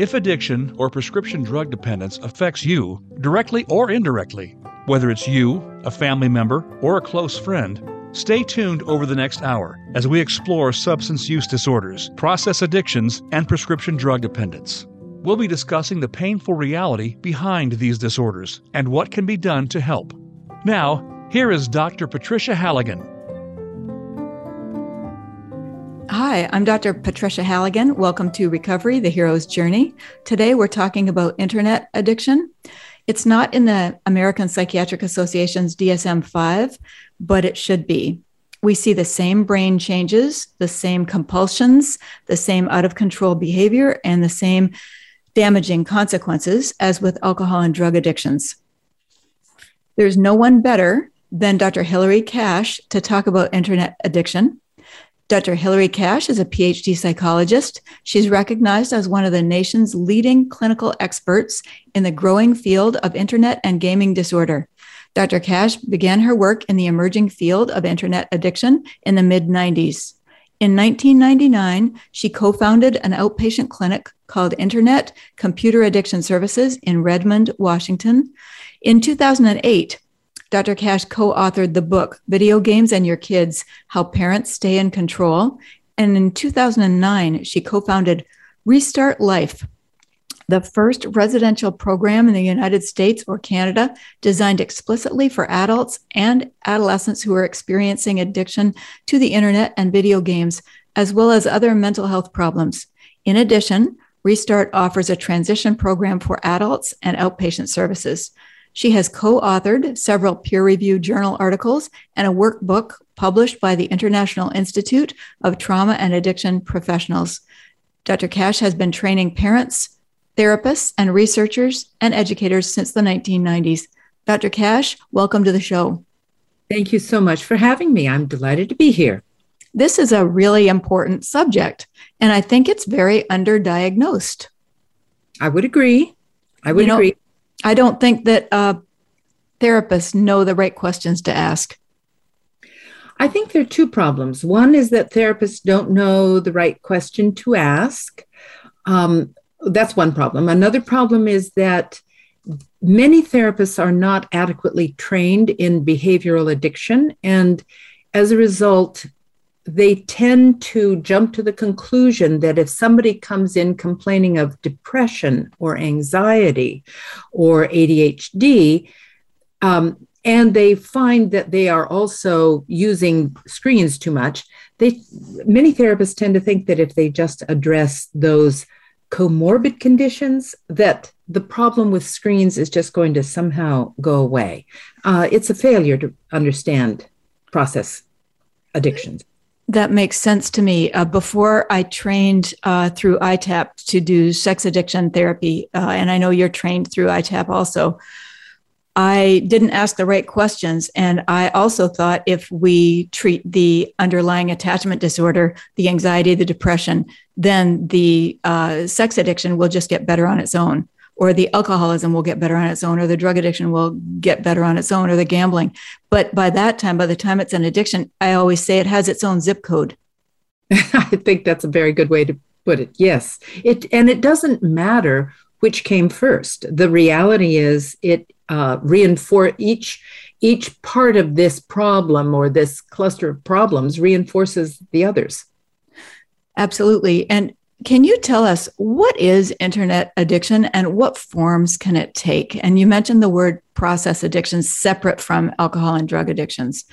If addiction or prescription drug dependence affects you, directly or indirectly, whether it's you, a family member, or a close friend, stay tuned over the next hour as we explore substance use disorders, process addictions, and prescription drug dependence. We'll be discussing the painful reality behind these disorders and what can be done to help. Now, here is Dr. Patricia Halligan. Hi, I'm Dr. Patricia Halligan. Welcome to Recovery, the Hero's Journey. Today we're talking about internet addiction. It's not in the American Psychiatric Association's DSM 5, but it should be. We see the same brain changes, the same compulsions, the same out of control behavior, and the same damaging consequences as with alcohol and drug addictions. There's no one better than Dr. Hilary Cash to talk about internet addiction. Dr. Hilary Cash is a PhD psychologist. She's recognized as one of the nation's leading clinical experts in the growing field of internet and gaming disorder. Dr. Cash began her work in the emerging field of internet addiction in the mid 90s. In 1999, she co founded an outpatient clinic called Internet Computer Addiction Services in Redmond, Washington. In 2008, Dr. Cash co authored the book, Video Games and Your Kids How Parents Stay in Control. And in 2009, she co founded Restart Life, the first residential program in the United States or Canada designed explicitly for adults and adolescents who are experiencing addiction to the internet and video games, as well as other mental health problems. In addition, Restart offers a transition program for adults and outpatient services. She has co authored several peer reviewed journal articles and a workbook published by the International Institute of Trauma and Addiction Professionals. Dr. Cash has been training parents, therapists, and researchers and educators since the 1990s. Dr. Cash, welcome to the show. Thank you so much for having me. I'm delighted to be here. This is a really important subject, and I think it's very underdiagnosed. I would agree. I would you know, agree. I don't think that uh, therapists know the right questions to ask. I think there are two problems. One is that therapists don't know the right question to ask. Um, that's one problem. Another problem is that many therapists are not adequately trained in behavioral addiction. And as a result, they tend to jump to the conclusion that if somebody comes in complaining of depression or anxiety or ADHD, um, and they find that they are also using screens too much, they many therapists tend to think that if they just address those comorbid conditions, that the problem with screens is just going to somehow go away. Uh, it's a failure to understand process addictions. That makes sense to me. Uh, before I trained uh, through ITAP to do sex addiction therapy, uh, and I know you're trained through ITAP also, I didn't ask the right questions. And I also thought if we treat the underlying attachment disorder, the anxiety, the depression, then the uh, sex addiction will just get better on its own or the alcoholism will get better on its own, or the drug addiction will get better on its own, or the gambling. But by that time, by the time it's an addiction, I always say it has its own zip code. I think that's a very good way to put it. Yes. It and it doesn't matter which came first. The reality is it uh, reinforce each each part of this problem or this cluster of problems reinforces the others. Absolutely. And can you tell us what is internet addiction and what forms can it take? And you mentioned the word process addiction separate from alcohol and drug addictions.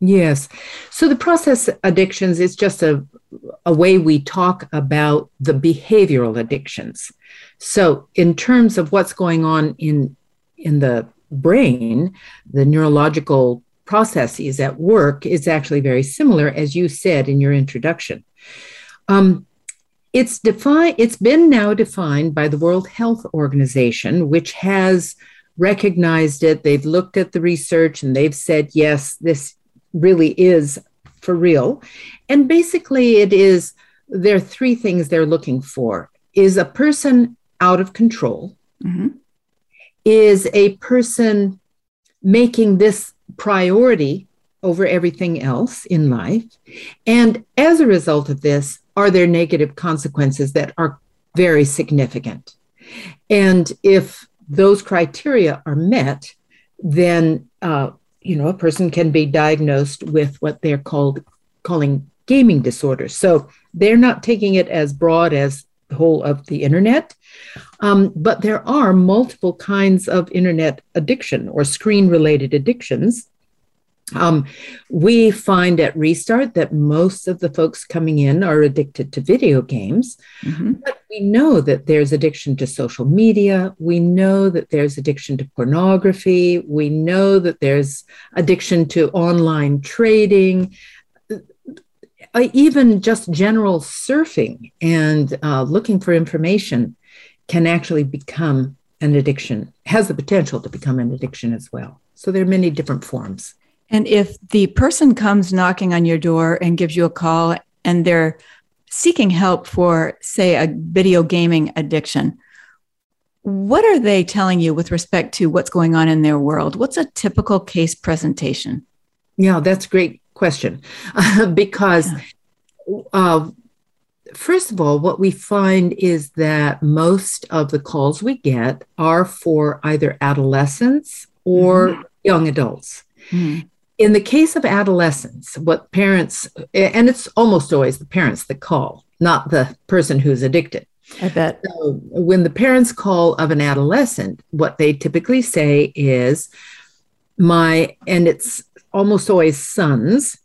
Yes. So the process addictions is just a, a way we talk about the behavioral addictions. So in terms of what's going on in in the brain, the neurological processes at work is actually very similar, as you said in your introduction. Um, it's defined it's been now defined by the world health organization which has recognized it. They've looked at the research and they've said yes this really is for real. And basically it is there are three things they're looking for. Is a person out of control? Mm-hmm. is a person making this priority over everything else in life? And as a result of this are there negative consequences that are very significant? And if those criteria are met, then uh, you know a person can be diagnosed with what they're called calling gaming disorders. So they're not taking it as broad as the whole of the internet, um, but there are multiple kinds of internet addiction or screen related addictions um, we find at Restart that most of the folks coming in are addicted to video games, mm-hmm. but we know that there's addiction to social media. We know that there's addiction to pornography. We know that there's addiction to online trading. Uh, even just general surfing and uh, looking for information can actually become an addiction, has the potential to become an addiction as well. So there are many different forms. And if the person comes knocking on your door and gives you a call and they're seeking help for, say, a video gaming addiction, what are they telling you with respect to what's going on in their world? What's a typical case presentation? Yeah, that's a great question. because, uh, first of all, what we find is that most of the calls we get are for either adolescents or mm-hmm. young adults. Mm-hmm in the case of adolescents, what parents, and it's almost always the parents that call, not the person who's addicted. I bet. So when the parents call of an adolescent, what they typically say is, my, and it's almost always sons,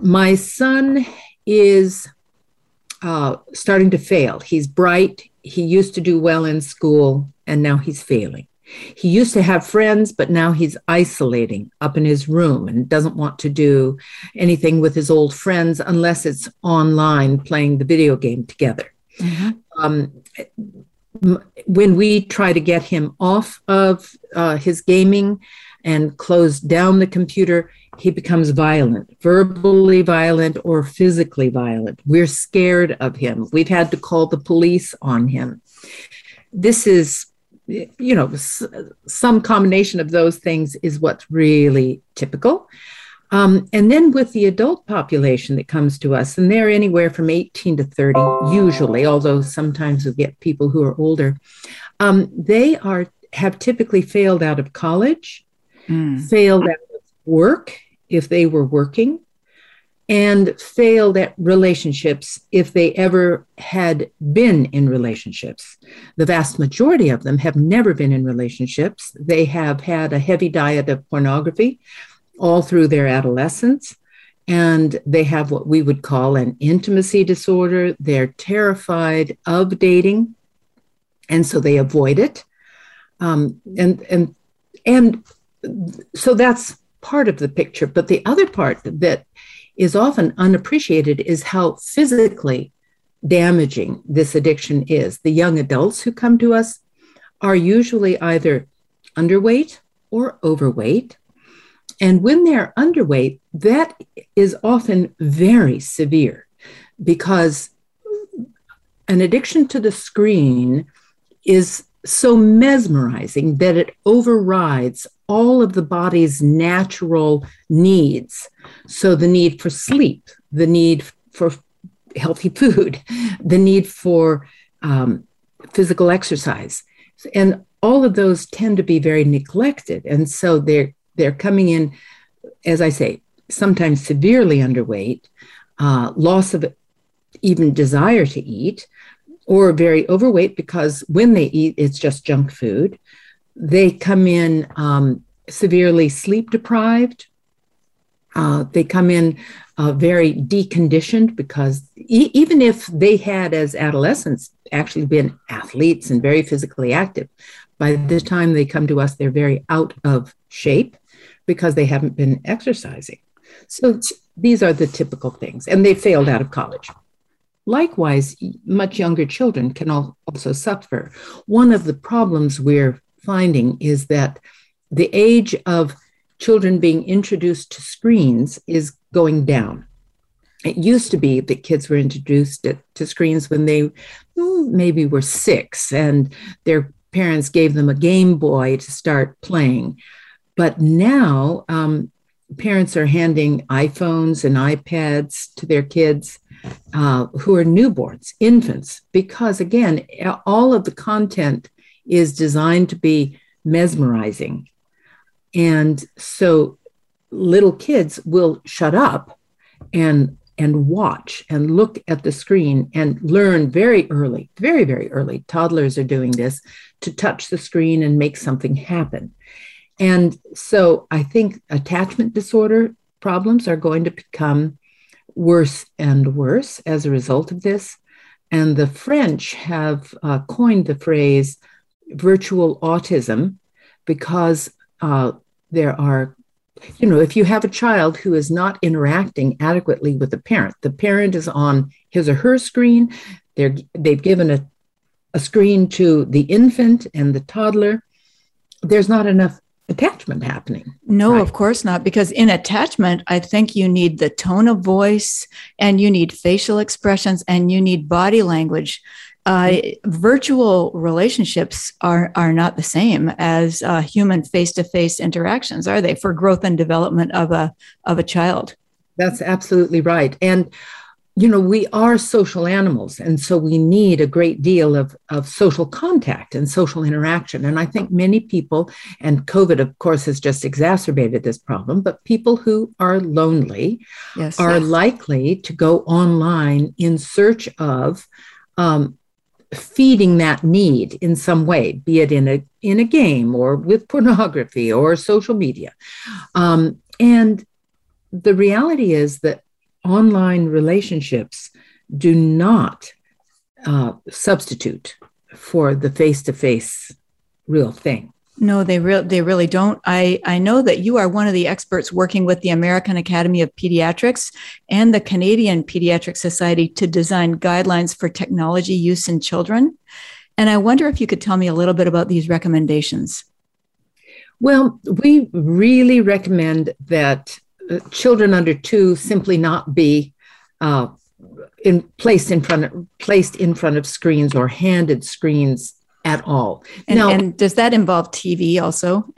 my son is uh, starting to fail. He's bright. He used to do well in school, and now he's failing. He used to have friends, but now he's isolating up in his room and doesn't want to do anything with his old friends unless it's online playing the video game together. Mm-hmm. Um, when we try to get him off of uh, his gaming and close down the computer, he becomes violent, verbally violent or physically violent. We're scared of him. We've had to call the police on him. This is you know, some combination of those things is what's really typical. Um, and then with the adult population that comes to us, and they're anywhere from 18 to 30, usually, although sometimes we get people who are older, um, they are have typically failed out of college, mm. failed out of work if they were working, and failed at relationships if they ever had been in relationships. The vast majority of them have never been in relationships. They have had a heavy diet of pornography all through their adolescence. And they have what we would call an intimacy disorder. They're terrified of dating, and so they avoid it. Um, and and and so that's part of the picture. But the other part that is often unappreciated is how physically damaging this addiction is. The young adults who come to us are usually either underweight or overweight. And when they're underweight, that is often very severe because an addiction to the screen is so mesmerizing that it overrides all of the body's natural needs. So, the need for sleep, the need for healthy food, the need for um, physical exercise. And all of those tend to be very neglected. And so they're, they're coming in, as I say, sometimes severely underweight, uh, loss of even desire to eat, or very overweight because when they eat, it's just junk food. They come in um, severely sleep deprived. Uh, they come in uh, very deconditioned because e- even if they had, as adolescents, actually been athletes and very physically active, by the time they come to us, they're very out of shape because they haven't been exercising. So these are the typical things, and they failed out of college. Likewise, much younger children can also suffer. One of the problems we're finding is that the age of children being introduced to screens is going down. It used to be that kids were introduced to screens when they hmm, maybe were six and their parents gave them a Game Boy to start playing. But now um, parents are handing iPhones and iPads to their kids uh, who are newborns, infants, because again, all of the content is designed to be mesmerizing. And so little kids will shut up and and watch and look at the screen and learn very early, very, very early. Toddlers are doing this to touch the screen and make something happen. And so I think attachment disorder problems are going to become worse and worse as a result of this. And the French have uh, coined the phrase virtual autism because uh, there are, you know, if you have a child who is not interacting adequately with the parent, the parent is on his or her screen, they're, they've given a, a screen to the infant and the toddler, there's not enough attachment happening. No, right? of course not. Because in attachment, I think you need the tone of voice and you need facial expressions and you need body language. Uh, virtual relationships are are not the same as uh, human face to face interactions, are they? For growth and development of a of a child. That's absolutely right. And you know, we are social animals, and so we need a great deal of, of social contact and social interaction. And I think many people, and COVID, of course, has just exacerbated this problem, but people who are lonely yes, are yes. likely to go online in search of um, feeding that need in some way, be it in a in a game or with pornography or social media. Um, and the reality is that online relationships do not uh, substitute for the face to face real thing. No, they really they really don't. I I know that you are one of the experts working with the American Academy of Pediatrics and the Canadian Pediatric Society to design guidelines for technology use in children. And I wonder if you could tell me a little bit about these recommendations. Well, we really recommend that children under two simply not be uh, in, placed in front of placed in front of screens or handed screens at all. And, now, and does that involve TV also?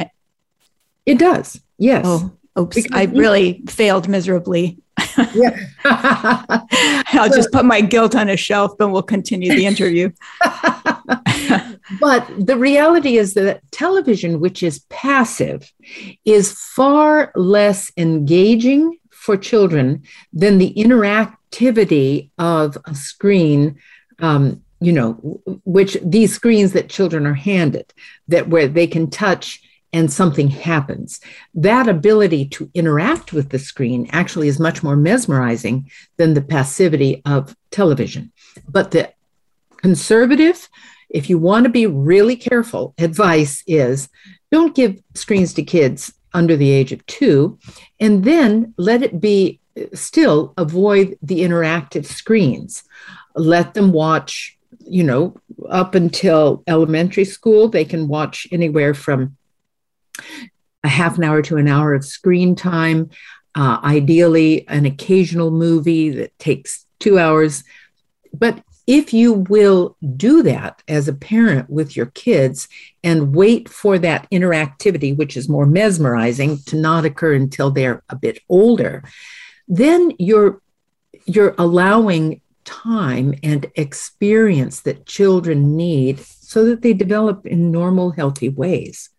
It does. Yes. Oh, oops! Because I really failed miserably. yeah. I'll just put my guilt on a shelf, and we'll continue the interview. but the reality is that television, which is passive, is far less engaging for children than the interactivity of a screen. Um, you know, which these screens that children are handed, that where they can touch and something happens. That ability to interact with the screen actually is much more mesmerizing than the passivity of television. But the conservative, if you want to be really careful, advice is don't give screens to kids under the age of two, and then let it be still avoid the interactive screens. Let them watch, you know, up until elementary school, they can watch anywhere from a half an hour to an hour of screen time, uh, ideally, an occasional movie that takes two hours. But if you will do that as a parent with your kids and wait for that interactivity, which is more mesmerizing, to not occur until they're a bit older, then you're you're allowing time and experience that children need so that they develop in normal healthy ways.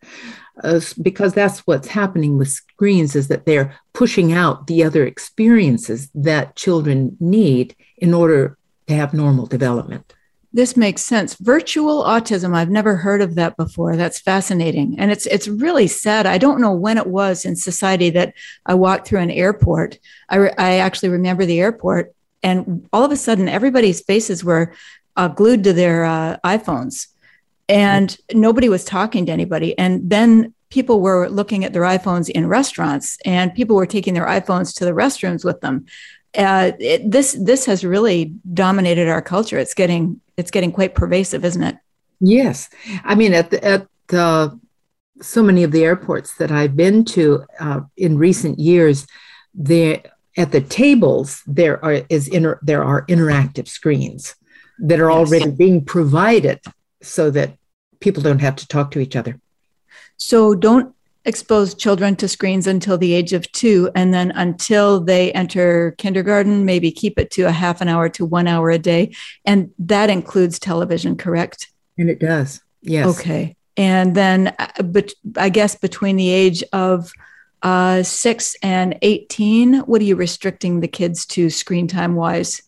Uh, because that's what's happening with screens is that they're pushing out the other experiences that children need in order to have normal development. This makes sense. Virtual autism i've never heard of that before. That's fascinating. And it's it's really sad. I don't know when it was in society that i walked through an airport. I, re- I actually remember the airport and all of a sudden everybody's faces were uh, glued to their uh, iphones and nobody was talking to anybody. And then people were looking at their iPhones in restaurants, and people were taking their iPhones to the restrooms with them. Uh, it, this this has really dominated our culture. It's getting it's getting quite pervasive, isn't it? Yes, I mean at the, at the, so many of the airports that I've been to uh, in recent years, there at the tables there are is inter, there are interactive screens that are yes. already being provided so that people don't have to talk to each other. So don't expose children to screens until the age of two, and then until they enter kindergarten, maybe keep it to a half an hour to one hour a day. And that includes television, correct? And it does. Yes. Okay. And then, uh, but I guess between the age of uh, six and 18, what are you restricting the kids to screen time wise?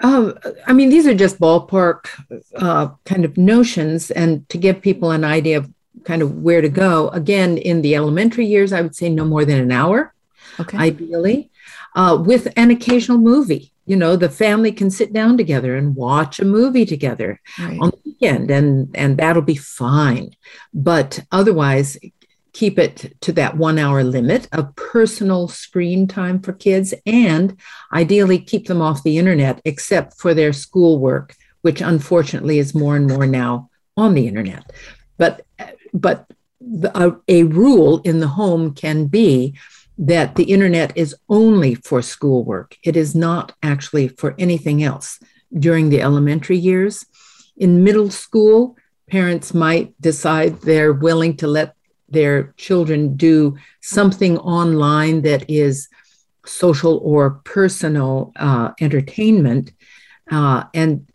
Um, I mean, these are just ballpark uh, kind of notions, and to give people an idea of kind of where to go. Again, in the elementary years, I would say no more than an hour, okay. ideally, uh, with an occasional movie. You know, the family can sit down together and watch a movie together right. on the weekend, and and that'll be fine. But otherwise, keep it to that one hour limit of personal screen time for kids and ideally keep them off the internet except for their schoolwork which unfortunately is more and more now on the internet but but a, a rule in the home can be that the internet is only for schoolwork. It is not actually for anything else. During the elementary years in middle school parents might decide they're willing to let their children do something online that is social or personal uh, entertainment, uh, and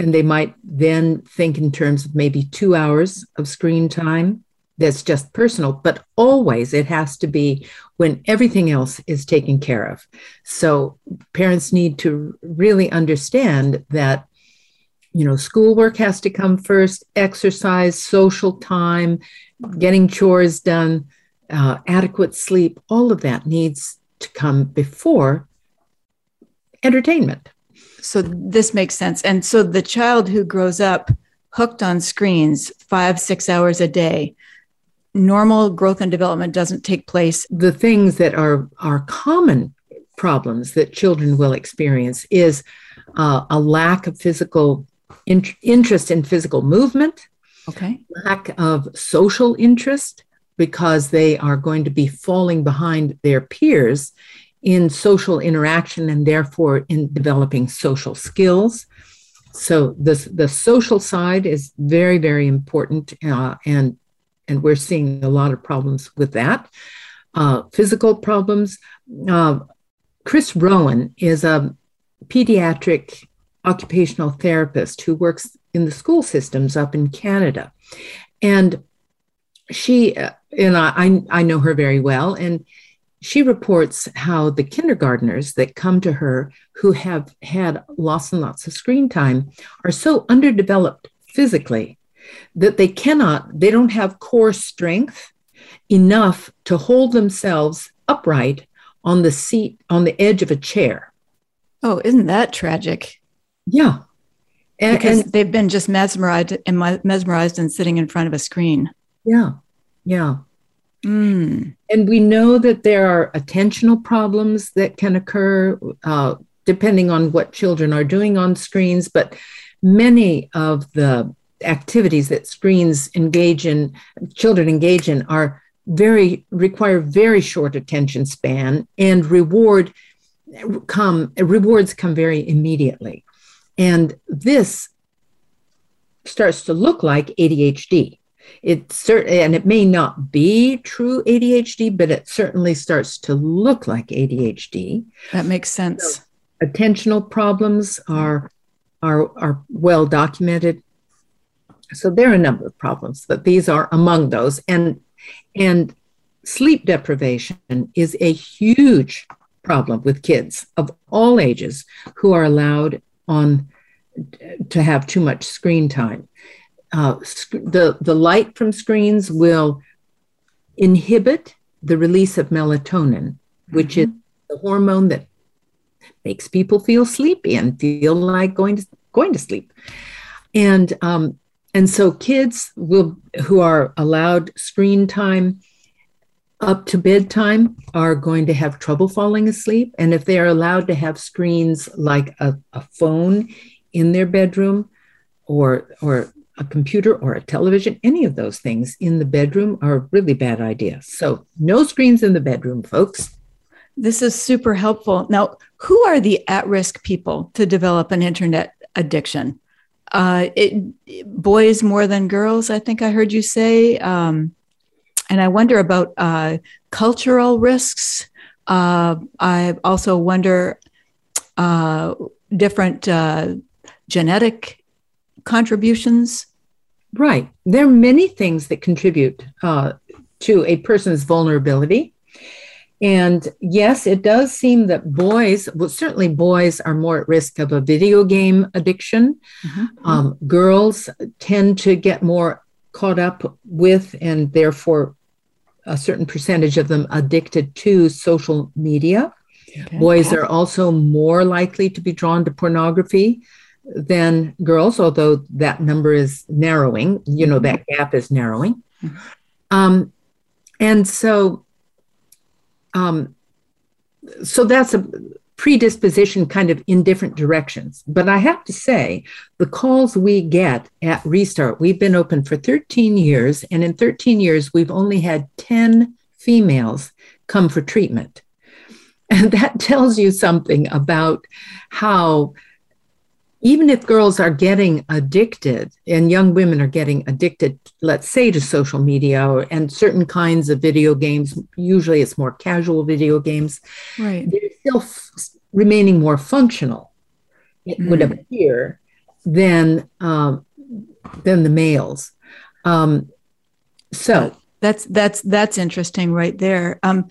and they might then think in terms of maybe two hours of screen time that's just personal, but always it has to be when everything else is taken care of. So parents need to really understand that you know schoolwork has to come first exercise social time getting chores done, uh, adequate sleep, all of that needs to come before entertainment. So this makes sense. And so the child who grows up hooked on screens five, six hours a day, normal growth and development doesn't take place. The things that are, are common problems that children will experience is uh, a lack of physical in- interest in physical movement, Okay. Lack of social interest because they are going to be falling behind their peers in social interaction and therefore in developing social skills. So the the social side is very, very important, uh, and and we're seeing a lot of problems with that. Uh, physical problems. Uh, Cris Rowan is a pediatric occupational therapist who works in the school systems up in Canada. And she, uh, and I, I know her very well, and she reports how the kindergartners that come to her who have had lots and lots of screen time are so underdeveloped physically that they cannot, they don't have core strength enough to hold themselves upright on the seat, on the edge of a chair. Oh, isn't that tragic? Yeah. And, because and, they've been just mesmerized and mesmerized and sitting in front of a screen. Yeah, yeah. Mm. And we know that there are attentional problems that can occur uh, depending on what children are doing on screens, but many of the activities that screens engage in, children engage in, are very require very short attention span and reward come rewards come very immediately and this starts to look like ADHD. It certainly, and it may not be true ADHD, but it certainly starts to look like ADHD. That makes sense. So attentional problems are are are well documented. So there are a number of problems, but these are among those. And and sleep deprivation is a huge problem with kids of all ages who are allowed on to have too much screen time. Uh, sc- the, the light from screens will inhibit the release of melatonin, which mm-hmm. is the hormone that makes people feel sleepy and feel like going to going to sleep. And um, and so kids will who are allowed screen time up to bedtime are going to have trouble falling asleep. And if they are allowed to have screens like a, a phone in their bedroom or, or a computer or a television, any of those things in the bedroom are a really bad idea. So, no screens in the bedroom, folks. This is super helpful. Now, who are the at risk people to develop an internet addiction? Uh, it, boys more than girls, I think I heard you say. Um, and I wonder about uh, cultural risks. Uh, I also wonder uh, different uh, genetic contributions. Right. There are many things that contribute uh, to a person's vulnerability. And yes, it does seem that boys, well, certainly boys are more at risk of a video game addiction. Mm-hmm. Um, girls tend to get more caught up with and therefore a certain percentage of them addicted to social media. Okay. Boys are also more likely to be drawn to pornography than girls, although that number is narrowing. You know, that gap is narrowing. Mm-hmm. Um, and so, um, so that's a predisposition kind of in different directions. But I have to say, the calls we get at Restart, we've been open for 13 years, and in 13 years, we've only had 10 females come for treatment. And that tells you something about how even if girls are getting addicted and young women are getting addicted, let's say to social media or, and certain kinds of video games, usually it's more casual video games, right. they're still f- remaining more functional, it mm. would appear, than, um, than the males. Um, so that's that's that's interesting right there. Um,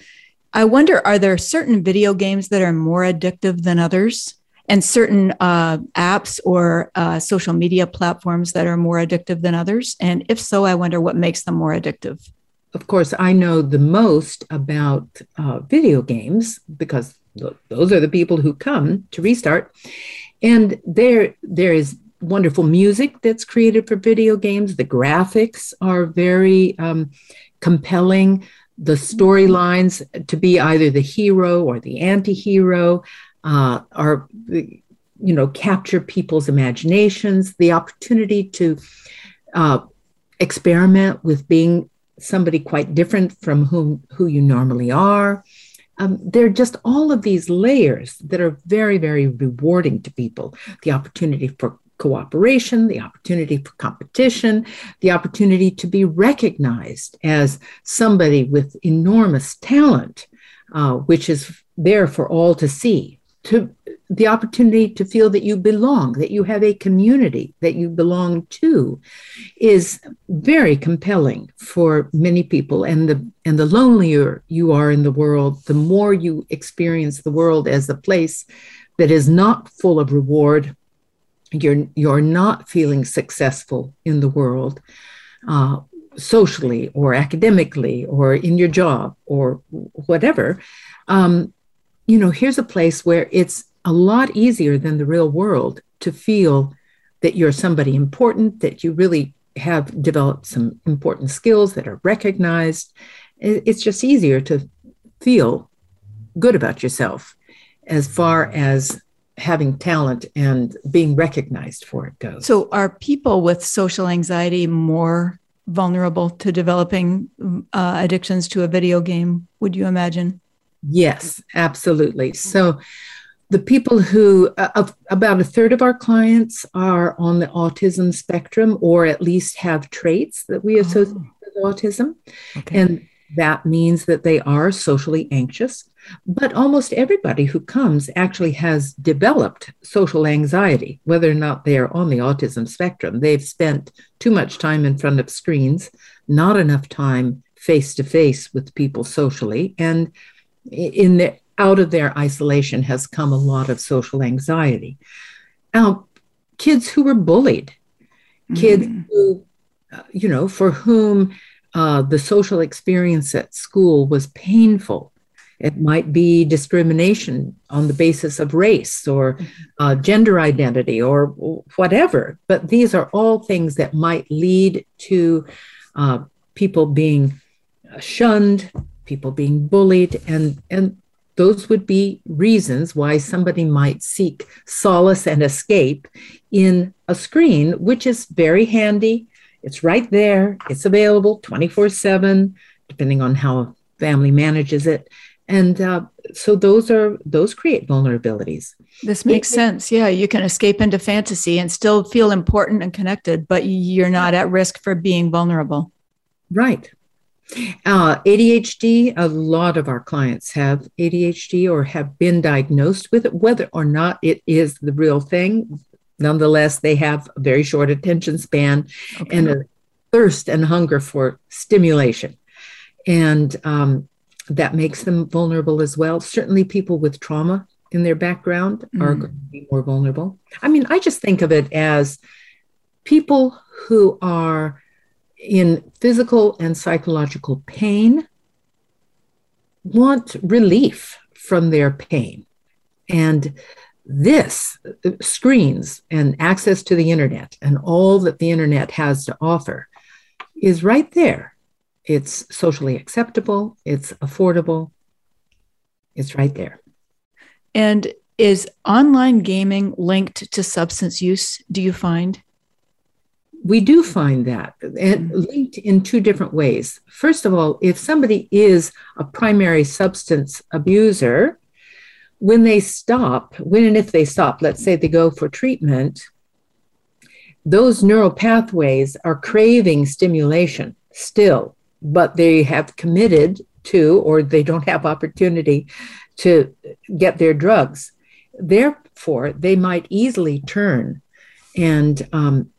I wonder, are there certain video games that are more addictive than others? And certain uh, apps or uh, social media platforms that are more addictive than others? And if so, I wonder what makes them more addictive. Of course, I know the most about uh, video games because those are the people who come to restart. And there, there is wonderful music that's created for video games. The graphics are very um, compelling. The storylines to be either the hero or the anti hero uh, are you know capture people's imaginations the opportunity to uh, experiment with being somebody quite different from whom who you normally are. Um, there are just all of these layers that are very very rewarding to people. The opportunity for cooperation the opportunity for competition the opportunity to be recognized as somebody with enormous talent uh, which is there for all to see to the opportunity to feel that you belong, that you have a community that you belong to is very compelling for many people. And the and the lonelier you are in the world, the more you experience the world as a place that is not full of reward. You're you're not feeling successful in the world. Uh, socially or academically or in your job or whatever um, you know, here's a place where it's a lot easier than the real world to feel that you're somebody important, that you really have developed some important skills that are recognized. It's just easier to feel good about yourself as far as having talent and being recognized for it goes. So, are people with social anxiety more vulnerable to developing uh, addictions to a video game? Would you imagine? Yes, absolutely. So the people who, uh, about a third of our clients are on the autism spectrum or at least have traits that we associate oh. with autism. Okay. And that means that they are socially anxious. But almost everybody who comes actually has developed social anxiety, whether or not they are on the autism spectrum. They've spent too much time in front of screens, not enough time face to face with people socially, and in the out of their isolation has come a lot of social anxiety. Now, kids who were bullied, kids who, uh, you know, for whom uh, the social experience at school was painful. It might be discrimination on the basis of race or mm-hmm. uh, gender identity or whatever. But these are all things that might lead to uh, people being shunned, people being bullied, and, and those would be reasons why somebody might seek solace and escape in a screen, which is very handy. It's right there, it's available 24 7, depending on how a family manages it. And uh, so those are those create vulnerabilities. This makes it, sense. Yeah, you can escape into fantasy and still feel important and connected, but you're not at risk for being vulnerable. Right. Uh, ADHD, a lot of our clients have ADHD or have been diagnosed with it, whether or not it is the real thing. Nonetheless, they have a very short attention span okay. and a thirst and hunger for stimulation. And um, that makes them vulnerable as well. Certainly, people with trauma in their background mm. are going to be more vulnerable. I mean, I just think of it as people who are in physical and psychological pain want relief from their pain. And this uh, screens and access to the internet and all that the internet has to offer is right there. It's socially acceptable, it's affordable, it's right there. And is online gaming linked to substance use, do you find? We do find that and mm-hmm. linked in two different ways. First of all, if somebody is a primary substance abuser, when they stop, when and if they stop, let's say they go for treatment, those neural pathways are craving stimulation still, but they have committed to, or they don't have opportunity to get their drugs. Therefore, they might easily turn and um,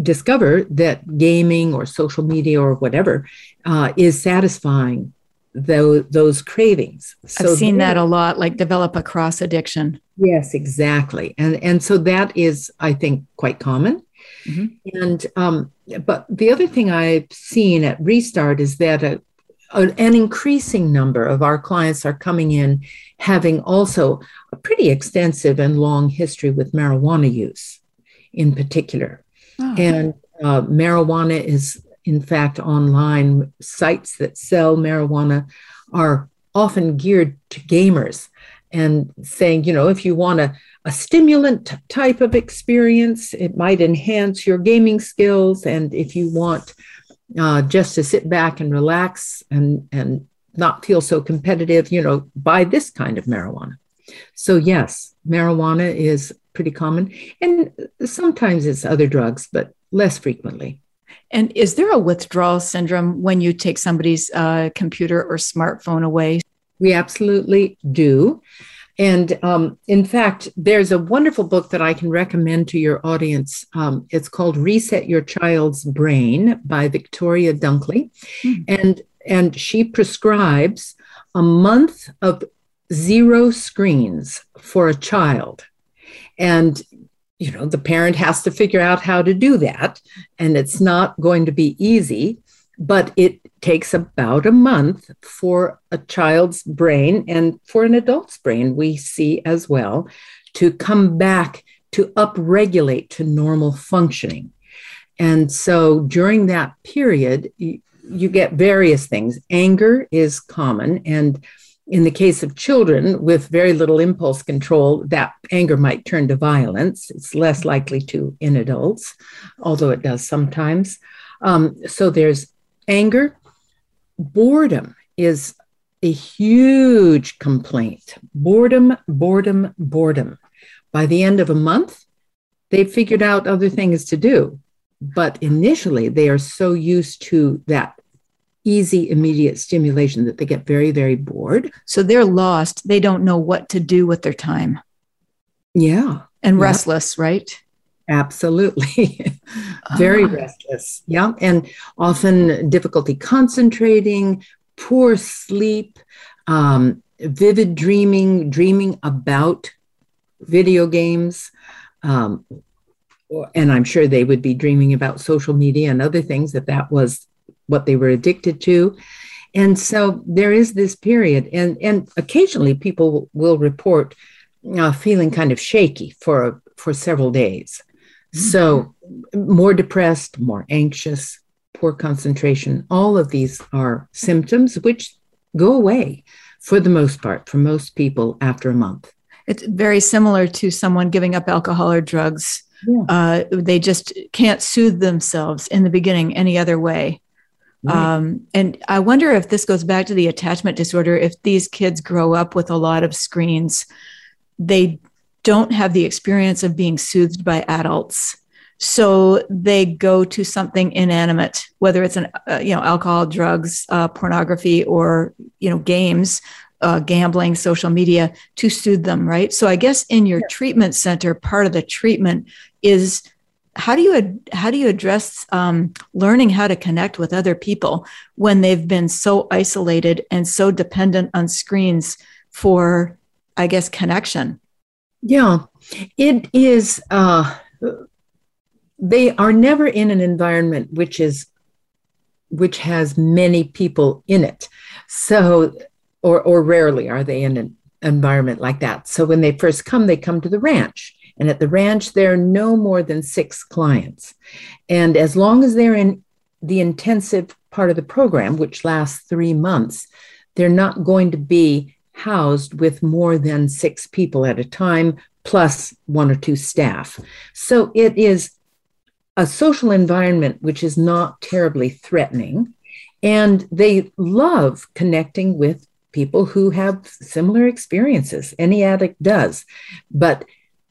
discover that gaming or social media or whatever uh, is satisfying those, those cravings. So I've seen that a lot, like develop a cross addiction. Yes, exactly. And, and so that is, I think, quite common. Mm-hmm. And, um, but the other thing I've seen at Restart is that a, an increasing number of our clients are coming in having also a pretty extensive and long history with marijuana use in particular. Oh. And uh, marijuana is, in fact, online. Sites that sell marijuana are often geared to gamers and saying, you know, if you want a, a stimulant type of experience, it might enhance your gaming skills. And if you want uh, just to sit back and relax and, and not feel so competitive, you know, buy this kind of marijuana. So, yes, marijuana is pretty common. And sometimes it's other drugs, but less frequently. And is there a withdrawal syndrome when you take somebody's uh, computer or smartphone away? We absolutely do. And um, in fact, there's a wonderful book that I can recommend to your audience. Um, it's called Reset Your Child's Brain by Victoria Dunckley. Mm-hmm. And, and she prescribes a month of zero screens for a child and you know the parent has to figure out how to do that. And it's not going to be easy but it takes about a month for a child's brain and for an adult's brain we see as well to come back to upregulate to normal functioning. And so during that period you, you get various things. Anger is common and in the case of children with very little impulse control, that anger might turn to violence. It's less likely to in adults, although it does sometimes. Um, so there's anger. Boredom is a huge complaint. Boredom, boredom, boredom. By the end of a month, they've figured out other things to do. But initially, they are so used to that easy, immediate stimulation that they get very, very bored. So they're lost. They don't know what to do with their time. Yeah. And yeah. restless, right? Absolutely. very uh. restless. Yeah. And often difficulty concentrating, poor sleep, um, vivid dreaming, dreaming about video games. Um, and I'm sure they would be dreaming about social media and other things if that was what they were addicted to. And so there is this period, and, and occasionally people will report uh, feeling kind of shaky for, for several days. Mm-hmm. So more depressed, more anxious, poor concentration. All of these are symptoms which go away for the most part for most people after a month. It's very similar to someone giving up alcohol or drugs. Yeah. Uh, they just can't soothe themselves in the beginning any other way. Right. Um, and I wonder if this goes back to the attachment disorder. If these kids grow up with a lot of screens, they don't have the experience of being soothed by adults. So they go to something inanimate, whether it's an uh, you know alcohol, drugs, uh, pornography, or you know games, uh, gambling, social media to soothe them, right? So I guess in your treatment center, part of the treatment is how do you how do you address um, learning how to connect with other people when they've been so isolated and so dependent on screens for i guess connection? Yeah. It is uh, they are never in an environment which is which has many people in it. So or or rarely are they in an environment like that. So when they first come they come to the ranch and at the ranch, there are no more than six clients. And as long as they're in the intensive part of the program, which lasts three months, they're not going to be housed with more than six people at a time, plus one or two staff. So it is a social environment which is not terribly threatening. And they love connecting with people who have similar experiences. Any addict does. But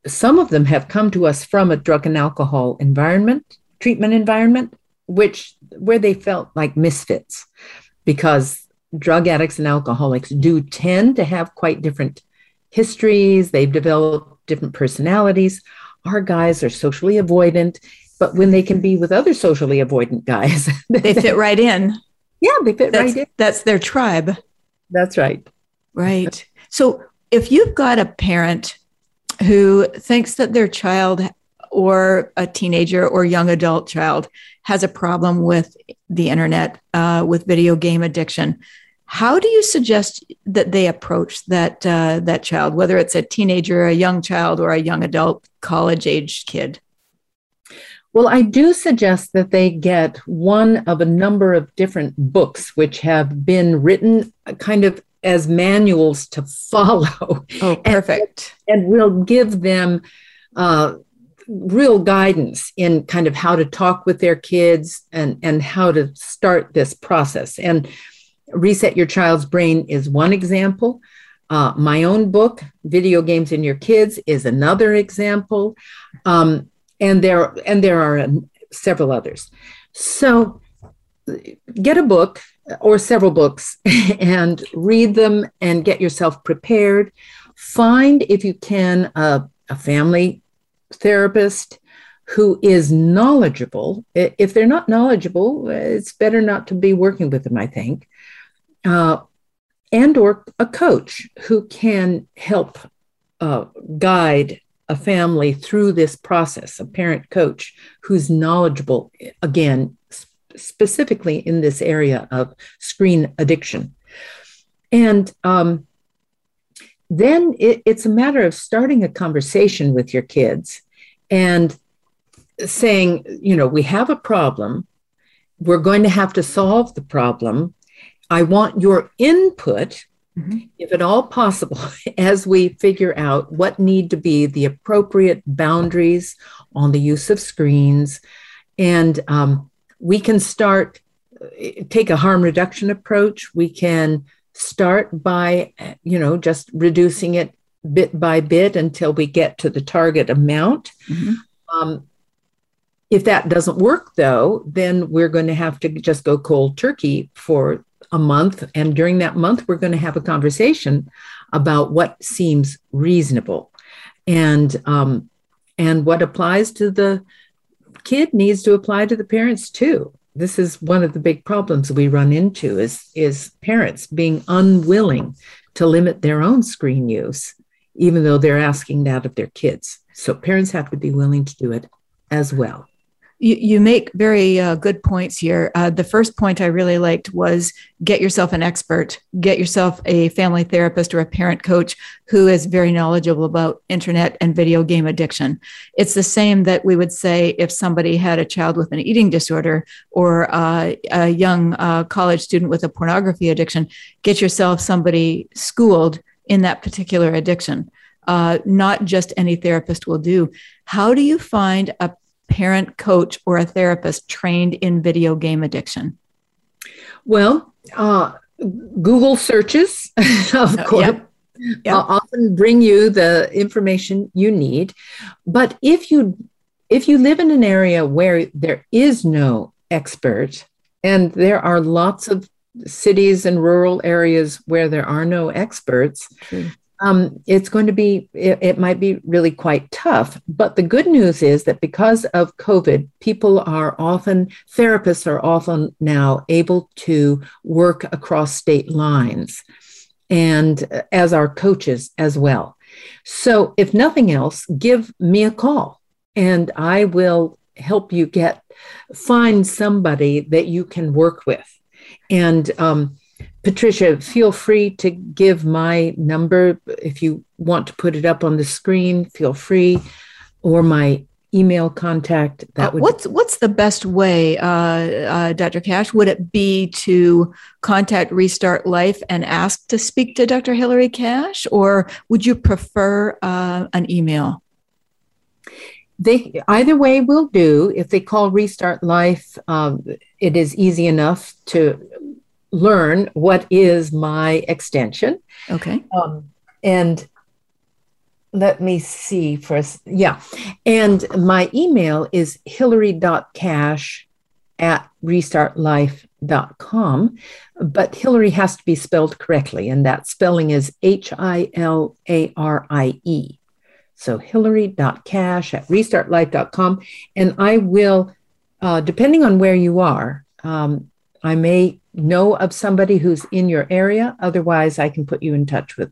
some of them have come to us from a drug and alcohol environment, treatment environment, which where they felt like misfits because drug addicts and alcoholics do tend to have quite different histories. They've developed different personalities. Our guys are socially avoidant, but when they can be with other socially avoidant guys, they fit right in. Yeah, they fit that's, right in. That's their tribe. That's right. Right. So if you've got a parent who thinks that their child or a teenager or young adult child has a problem with the internet, uh, with video game addiction. How do you suggest that they approach that uh, that child, whether it's a teenager, a young child, or a young adult, college age kid? Well, I do suggest that they get one of a number of different books which have been written kind of as manuals to follow. Oh, perfect. And, and we'll give them uh, real guidance in kind of how to talk with their kids and, and how to start this process. And Reset Your Child's Brain is one example. Uh, my own book, Video Games and Your Kids, is another example. Um, and there and there are several others. So get a book or several books and read them and get yourself prepared. Find, if you can, a, a family therapist who is knowledgeable. If they're not knowledgeable, it's better not to be working with them, I think. Uh, and or a coach who can help uh, guide a family through this process, a parent coach who's knowledgeable, again, specifically in this area of screen addiction. And um, then it, it's a matter of starting a conversation with your kids and saying, you know, we have a problem. We're going to have to solve the problem. I want your input, mm-hmm. if at all possible, as we figure out what need to be the appropriate boundaries on the use of screens and um, we can start take a harm reduction approach. We can start by you know just reducing it bit by bit until we get to the target amount. Mm-hmm. um, if that doesn't work though then we're going to have to just go cold turkey for a month. And during that month we're going to have a conversation about what seems reasonable. And um, and what applies to the kid needs to apply to the parents too. This is one of the big problems we run into is, is parents being unwilling to limit their own screen use, even though they're asking that of their kids. So parents have to be willing to do it as well. You, you make very uh, good points here. Uh, the first point I really liked was get yourself an expert, get yourself a family therapist or a parent coach who is very knowledgeable about internet and video game addiction. It's the same that we would say if somebody had a child with an eating disorder or uh, a young uh, college student with a pornography addiction, get yourself somebody schooled in that particular addiction. Uh, not just any therapist will do. How do you find a parent coach or a therapist trained in video game addiction? Well, uh, Google searches, of uh, course. Yep. Yep. Uh, often bring you the information you need but if you if you live in an area where there is no expert and there are lots of cities and rural areas where there are no experts True um, it's going to be, it, it, might be really quite tough. But the good news is that because of COVID, people are often, therapists are often now able to work across state lines and uh, as our coaches as well. So if nothing else, give me a call and I will help you get, find somebody that you can work with. And, um, Patricia, feel free to give my number if you want to put it up on the screen. Feel free, or my email contact. That uh, would. What's what's the best way, uh, uh, Dr. Cash? Would it be to contact Restart Life and ask to speak to Dr. Hilarie Cash, or would you prefer uh, an email? They either way will do. If they call Restart Life, um, it is easy enough to learn what is my extension. Okay. Um, and let me see first. Yeah. And my email is hilarie.cash at restartlife.com. But Hilarie has to be spelled correctly, and that spelling is H I L A R I E. So hilarie.cash at restartlife.com. And I will, uh, depending on where you are, um, I may know of somebody who's in your area. Otherwise, I can put you in touch with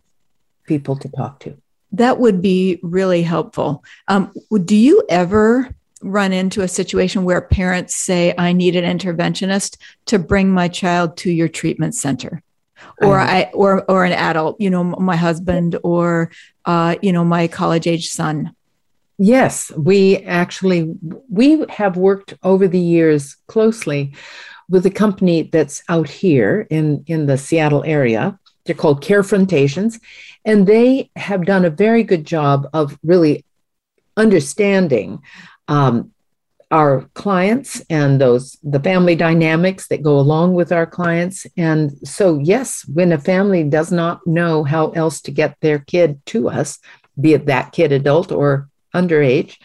people to talk to. That would be really helpful. Um, do you ever run into a situation where parents say, I need an interventionist to bring my child to your treatment center? Or I, I or or an adult, you know, my husband or uh, you know, my college age son. Yes, we actually we have worked over the years closely with a company that's out here in, in the Seattle area. They're called Carefrontations, and they have done a very good job of really understanding um, our clients and those the family dynamics that go along with our clients and so yes when a family does not know how else to get their kid to us be it that kid adult or underage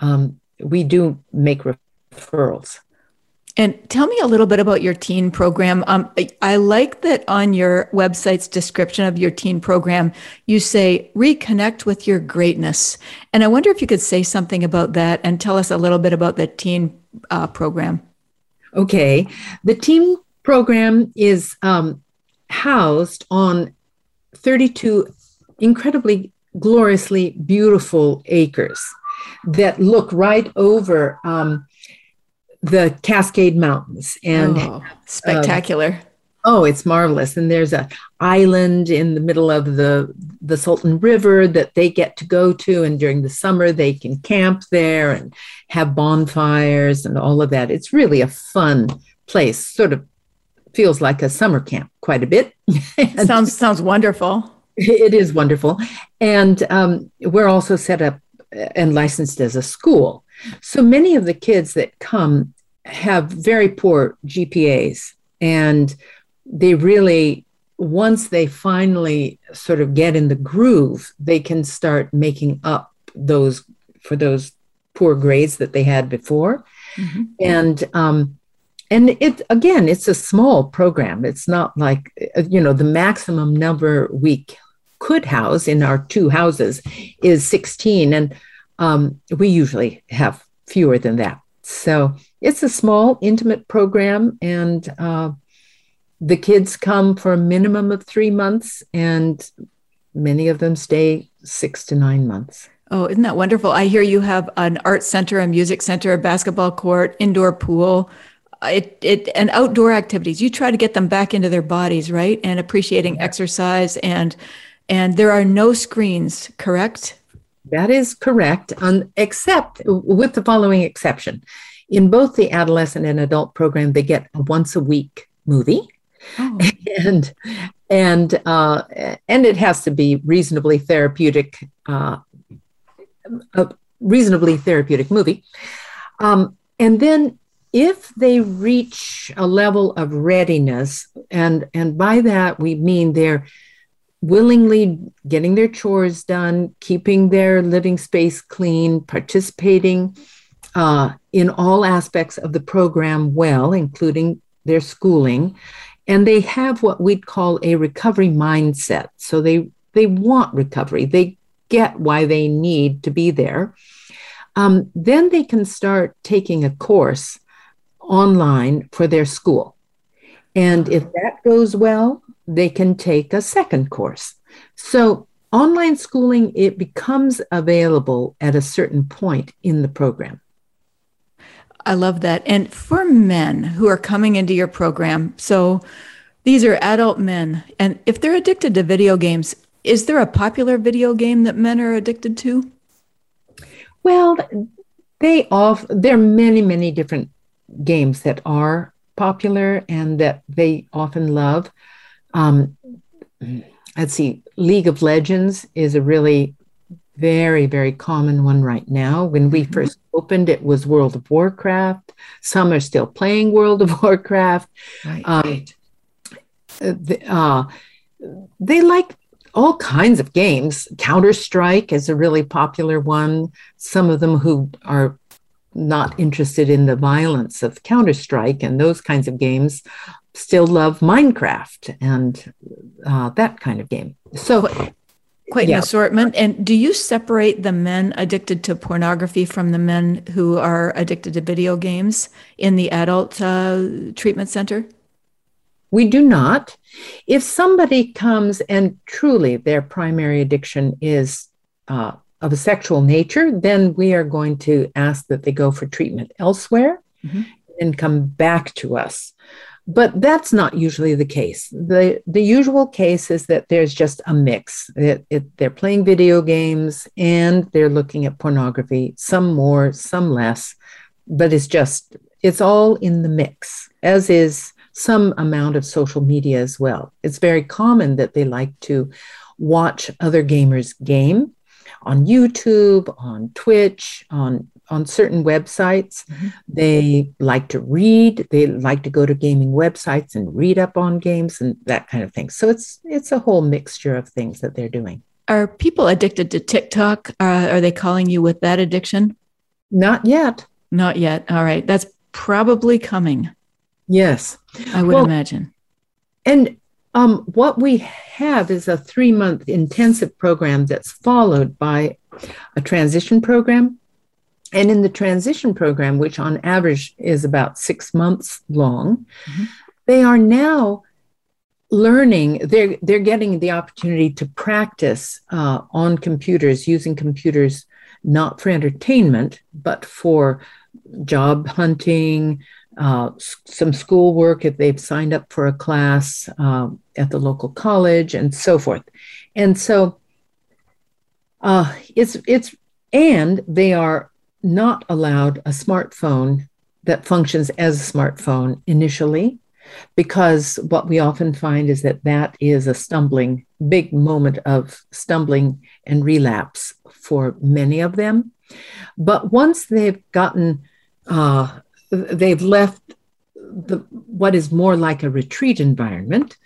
um, we do make referrals and tell me a little bit about your teen program. Um, I, like that on your website's description of your teen program, you say reconnect with your greatness. And I wonder if you could say something about that and tell us a little bit about the teen uh, program. Okay. The teen program is um, housed on 32 incredibly gloriously beautiful acres that look right over. Um, the Cascade Mountains and oh, spectacular. oh, it's marvelous. And there's a island in the middle of the the Salton River that they get to go to and during the summer they can camp there and have bonfires and all of that. It's really a fun place. Sort of feels like a summer camp quite a bit. sounds sounds wonderful. It is wonderful. And um, we're also set up and licensed as a school. So many of the kids that come have very poor GPAs, and they really, once they finally sort of get in the groove, they can start making up those for those poor grades that they had before. Mm-hmm. And um, and it again, it's a small program. It's not like you know the maximum number we could house in our two houses is 16 and um, we usually have fewer than that. So it's a small, intimate program, and uh, the kids come for a minimum of three months, and many of them stay six to nine months. Oh, isn't that wonderful? I hear you have an art center, a music center, a basketball court, indoor pool, it, it and outdoor activities. You try to get them back into their bodies, right? And appreciating exercise and and there are no screens, correct? That is correct, um, except with the following exception. In both the adolescent and adult program, they get a once a week movie. Oh. And and uh, and it has to be reasonably therapeutic uh, a reasonably therapeutic movie. Um, and then if they reach a level of readiness, and, and by that we mean they're willingly getting their chores done, keeping their living space clean, participating uh, in all aspects of the program well, including their schooling, and they have what we'd call a recovery mindset. So they they want recovery. They get why they need to be there. Um, then they can start taking a course online for their school. And if that goes well, they can take a second course. So online schooling, it becomes available at a certain point in the program. I love that. And for men who are coming into your program, so these are adult men, and if they're addicted to video games, is there a popular video game that men are addicted to? Well, they off there are many, many different games that are popular and that they often love. Um, let's see, League of Legends is a really very, very common one right now. When we mm-hmm. first opened, it was World of Warcraft. Some are still playing World of Warcraft. Right. Um, the, uh, they like all kinds of games. Counter Strike is a really popular one. Some of them who are not interested in the violence of Counter Strike and those kinds of games still love Minecraft and uh, that kind of game. So, quite yeah. an assortment. And do you separate the men addicted to pornography from the men who are addicted to video games in the adult uh, treatment center? We do not. If somebody comes and truly their primary addiction is uh, of a sexual nature, then we are going to ask that they go for treatment elsewhere mm-hmm. and come back to us. But that's not usually the case. The, the usual case is that there's just a mix. It, it, they're playing video games and they're looking at pornography, some more, some less, but it's just, it's all in the mix, as is some amount of social media as well. It's very common that they like to watch other gamers game on YouTube, on Twitch, on on certain websites. Mm-hmm. They like to read. They like to go to gaming websites and read up on games and that kind of thing. So it's it's a whole mixture of things that they're doing. Are people addicted to TikTok? Uh, are they calling you with that addiction? Not yet. Not yet. All right, that's probably coming. Yes. I would well, imagine. And um, what we have is a three month intensive program that's followed by a transition program. And in the transition program, which on average is about six months long, mm-hmm. they are now learning they're they're getting the opportunity to practice uh, on computers using computers not for entertainment but for job hunting uh, some schoolwork if they've signed up for a class uh, at the local college and so forth. And so uh, it's it's and they are not allowed a smartphone that functions as a smartphone initially because what we often find is that that is a stumbling big moment of stumbling and relapse for many of them. But once they've gotten uh, they've left the what is more like a retreat environment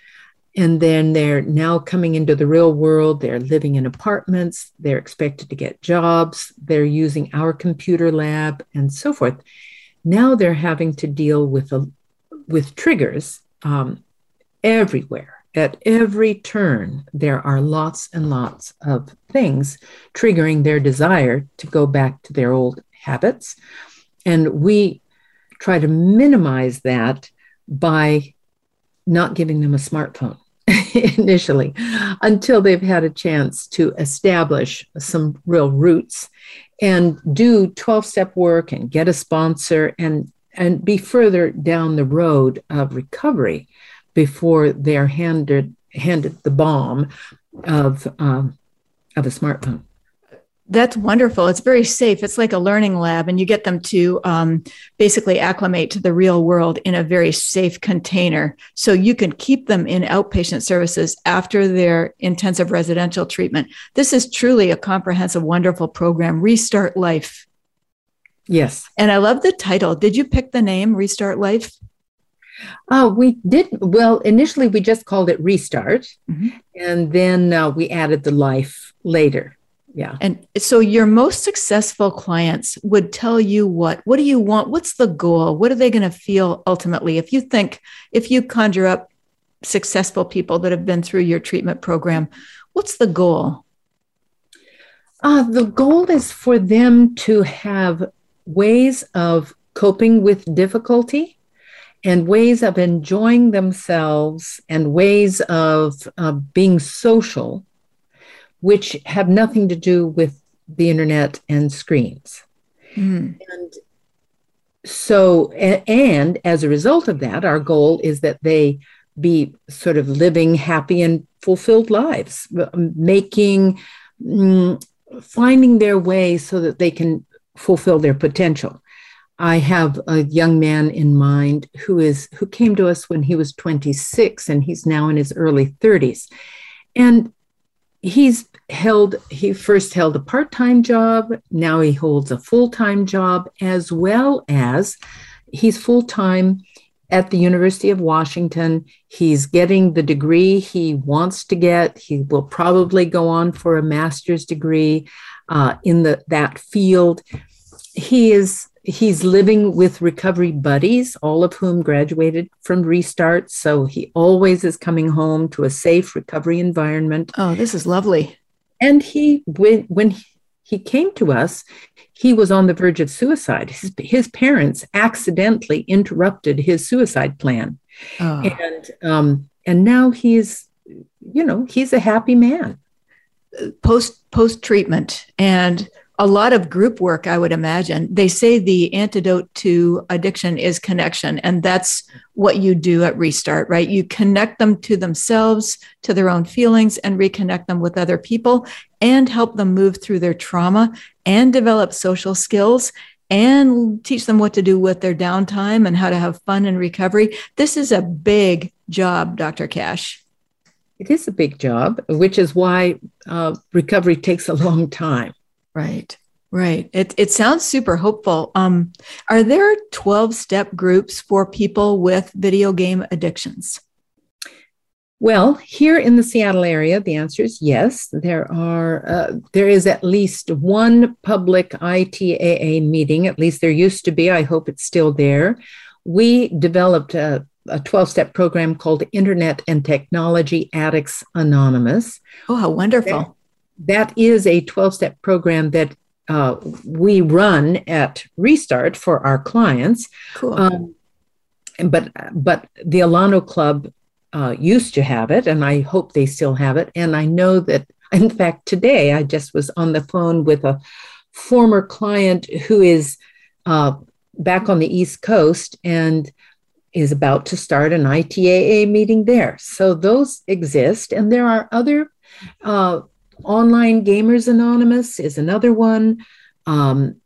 and then they're now coming into the real world. They're living in apartments. They're expected to get jobs. They're using our computer lab and so forth. Now they're having to deal with a with triggers um, everywhere. At every turn there are lots and lots of things triggering their desire to go back to their old habits. And we try to minimize that by not giving them a smartphone. initially until they've had a chance to establish some real roots and do 12 step work and get a sponsor and and be further down the road of recovery before they're handed handed the bomb of um, of a smartphone. That's wonderful. It's very safe. It's like a learning lab, and you get them to um, basically acclimate to the real world in a very safe container. So you can keep them in outpatient services after their intensive residential treatment. This is truly a comprehensive, wonderful program. Restart Life. Yes. And I love the title. Did you pick the name Restart Life? Uh, we did. Well, initially we just called it Restart, mm-hmm. and then uh, we added the life later yeah. And so your most successful clients would tell you what what do you want? What's the goal? What are they going to feel ultimately? If you think if you conjure up successful people that have been through your treatment program what's the goal? Uh, the goal is for them to have ways of coping with difficulty and ways of enjoying themselves and ways of uh, being social which have nothing to do with the internet and screens. Mm. And so, and as a result of that, our goal is that they be sort of living happy and fulfilled lives, making, mm, finding their way so that they can fulfill their potential. I have a young man in mind who is who came to us when he was 26 and he's now in his early 30s. And he's held he first held a part-time job now he holds a full-time job as well as he's full-time at the university of washington he's getting the degree he wants to get he will probably go on for a master's degree uh, in the, that field he is he's living with recovery buddies, all of whom graduated from Restart. So he always is coming home to a safe recovery environment. Oh, this is lovely. And he, when, when he came to us, he was on the verge of suicide. His, his parents accidentally interrupted his suicide plan. Oh. And, um, and now he's, you know, he's a happy man. Post post treatment and a lot of group work, I would imagine. They say the antidote to addiction is connection. And that's what you do at Restart, right? You connect them to themselves, to their own feelings, and reconnect them with other people and help them move through their trauma and develop social skills and teach them what to do with their downtime and how to have fun in recovery. This is a big job, Dr. Cash. It is a big job, which is why uh, recovery takes a long time. Right. Right. It, it sounds super hopeful. Um, are there 12 step groups for people with video game addictions? Well, here in the Seattle area, the answer is yes. There are uh, there is at least one public ITAA meeting. At least there used to be. I hope it's still there. We developed a, a 12 step program called Internet and Technology Addicts Anonymous. Oh, how wonderful that is a 12 step program that uh, we run at Restart for our clients. Cool. Um, but but the Alano Club uh, used to have it, and I hope they still have it. And I know that, in fact, today I just was on the phone with a former client who is uh, back on the East Coast and is about to start an ITAA meeting there. So those exist, and there are other uh, Online Gamers Anonymous is another one. Um,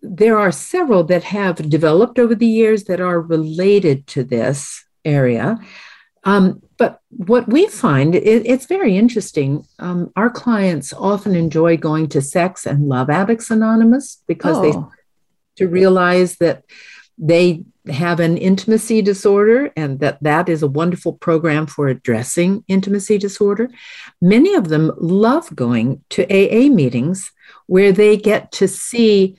there are several that have developed over the years that are related to this area. Um, but what we find, it, it's very interesting. Um, our clients often enjoy going to Sex and Love Addicts Anonymous because oh. they to realize that they have an intimacy disorder and that that is a wonderful program for addressing intimacy disorder many of them love going to aa meetings where they get to see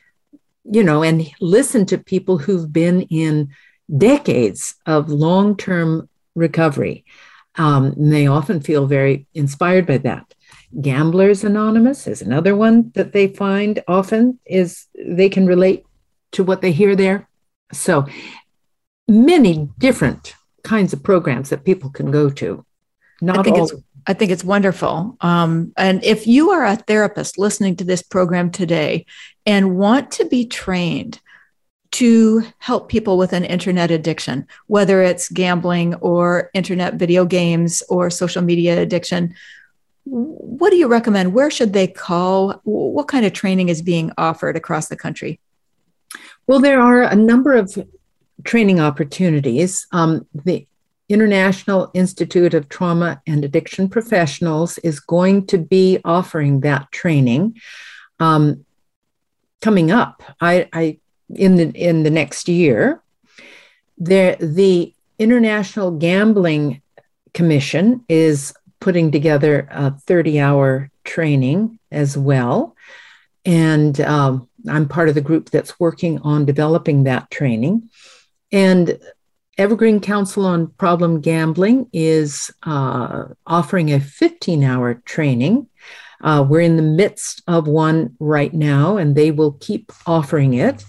you know and listen to people who've been in decades of long-term recovery um, and they often feel very inspired by that gamblers anonymous is another one that they find often is they can relate to what they hear there so many different kinds of programs that people can go to. Not I think all. I think it's wonderful. Um, and if you are a therapist listening to this program today and want to be trained to help people with an internet addiction, whether it's gambling or internet video games or social media addiction, what do you recommend? Where should they call? What kind of training is being offered across the country? Well, there are a number of training opportunities. Um, the International Institute of Trauma and Addiction Professionals is going to be offering that training um, coming up. I, I in the in the next year. There, the International Gambling Commission is putting together a 30-hour training as well, and um, I'm part of the group that's working on developing that training. And Evergreen Council on Problem Gambling is uh, offering a 15 hour training. Uh, we're in the midst of one right now, and they will keep offering it.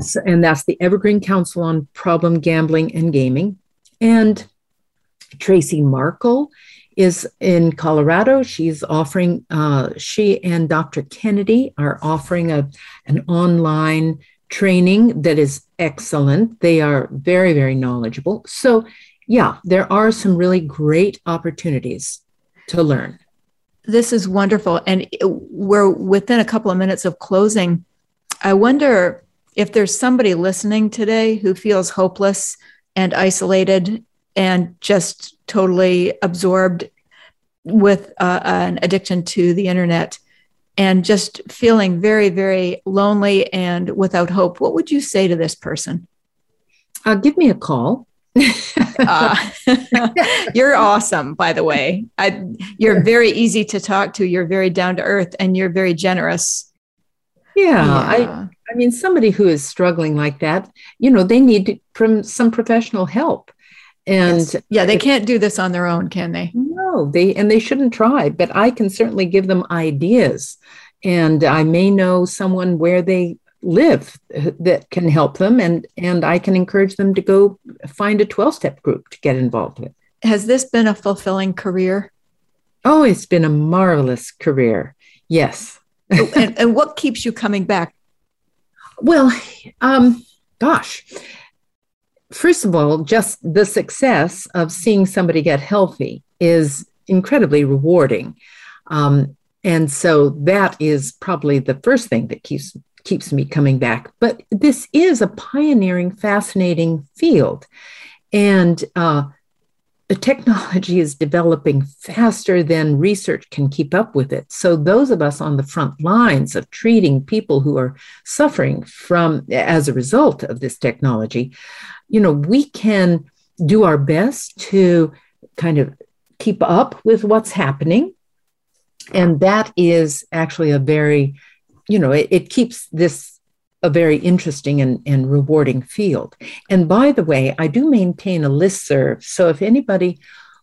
So, and that's the Evergreen Council on Problem Gambling and Gaming. And Tracy Markle is in Colorado. She's offering, uh, she and Dr. Kennedy are offering a, an online training that is excellent. They are very, very knowledgeable. So, yeah, there are some really great opportunities to learn. This is wonderful. And we're within a couple of minutes of closing. I wonder if there's somebody listening today who feels hopeless and isolated and just totally absorbed with uh, an addiction to the internet and just feeling very, very lonely and without hope, what would you say to this person? Uh, give me a call. uh, you're awesome, by the way. I, you're very easy to talk to. You're very down to earth and you're very generous. Yeah, yeah. I, I mean, somebody who is struggling like that, you know, they need from some professional help. And yes. yeah, they can't do this on their own, can they? No, they and they shouldn't try, but I can certainly give them ideas. And I may know someone where they live that can help them and and I can encourage them to go find a 12-step group to get involved with. Has this been a fulfilling career? Oh, it's been a marvelous career. Yes. Oh, and, and what keeps you coming back? Well, um, gosh, first of all, just the success of seeing somebody get healthy is incredibly rewarding. Um, and so that is probably the first thing that keeps keeps me coming back. But this is a pioneering, fascinating field, and uh, the technology is developing faster than research can keep up with it. So those of us on the front lines of treating people who are suffering from as a result of this technology, you know, we can do our best to kind of keep up with what's happening. And that is actually a very, you know, it, it keeps this a very interesting and, and rewarding field. And by the way, I do maintain a list serve. So if anybody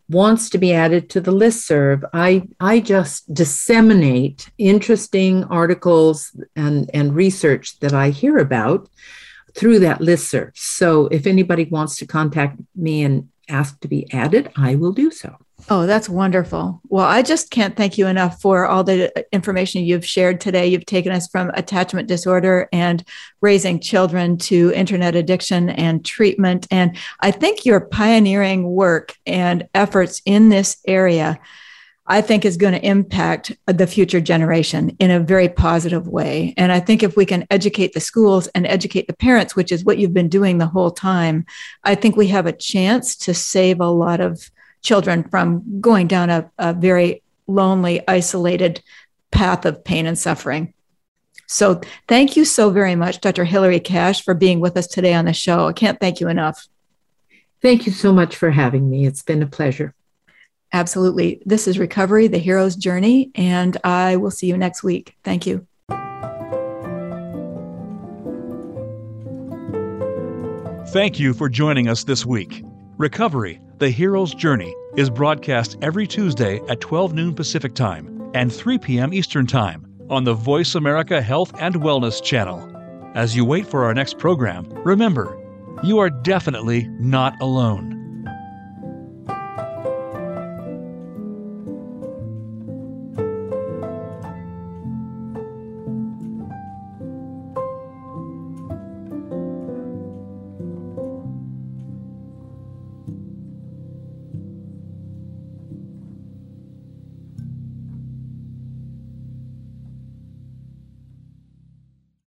wants to be added to the list serve, I, I just disseminate interesting articles and, and research that I hear about through that list serve. So if anybody wants to contact me and ask to be added, I will do so. Oh, that's wonderful. Well, I just can't thank you enough for all the information you've shared today. You've taken us from attachment disorder and raising children to internet addiction and treatment. And I think your pioneering work and efforts in this area, I think, is going to impact the future generation in a very positive way. And I think if we can educate the schools and educate the parents, which is what you've been doing the whole time, I think we have a chance to save a lot of children from going down a, a very lonely, isolated path of pain and suffering. So, thank you so very much, Dr. Hilarie Cash, for being with us today on the show. I can't thank you enough. Thank you so much for having me. It's been a pleasure. Absolutely. This is Recovery, the Hero's Journey, and I will see you next week. Thank you. Thank you for joining us this week. Recovery, the Hero's Journey, is broadcast every Tuesday at 12 noon Pacific Time and 3 p.m. Eastern Time on the Voice America Health and Wellness channel. As you wait for our next program, remember, you are definitely not alone.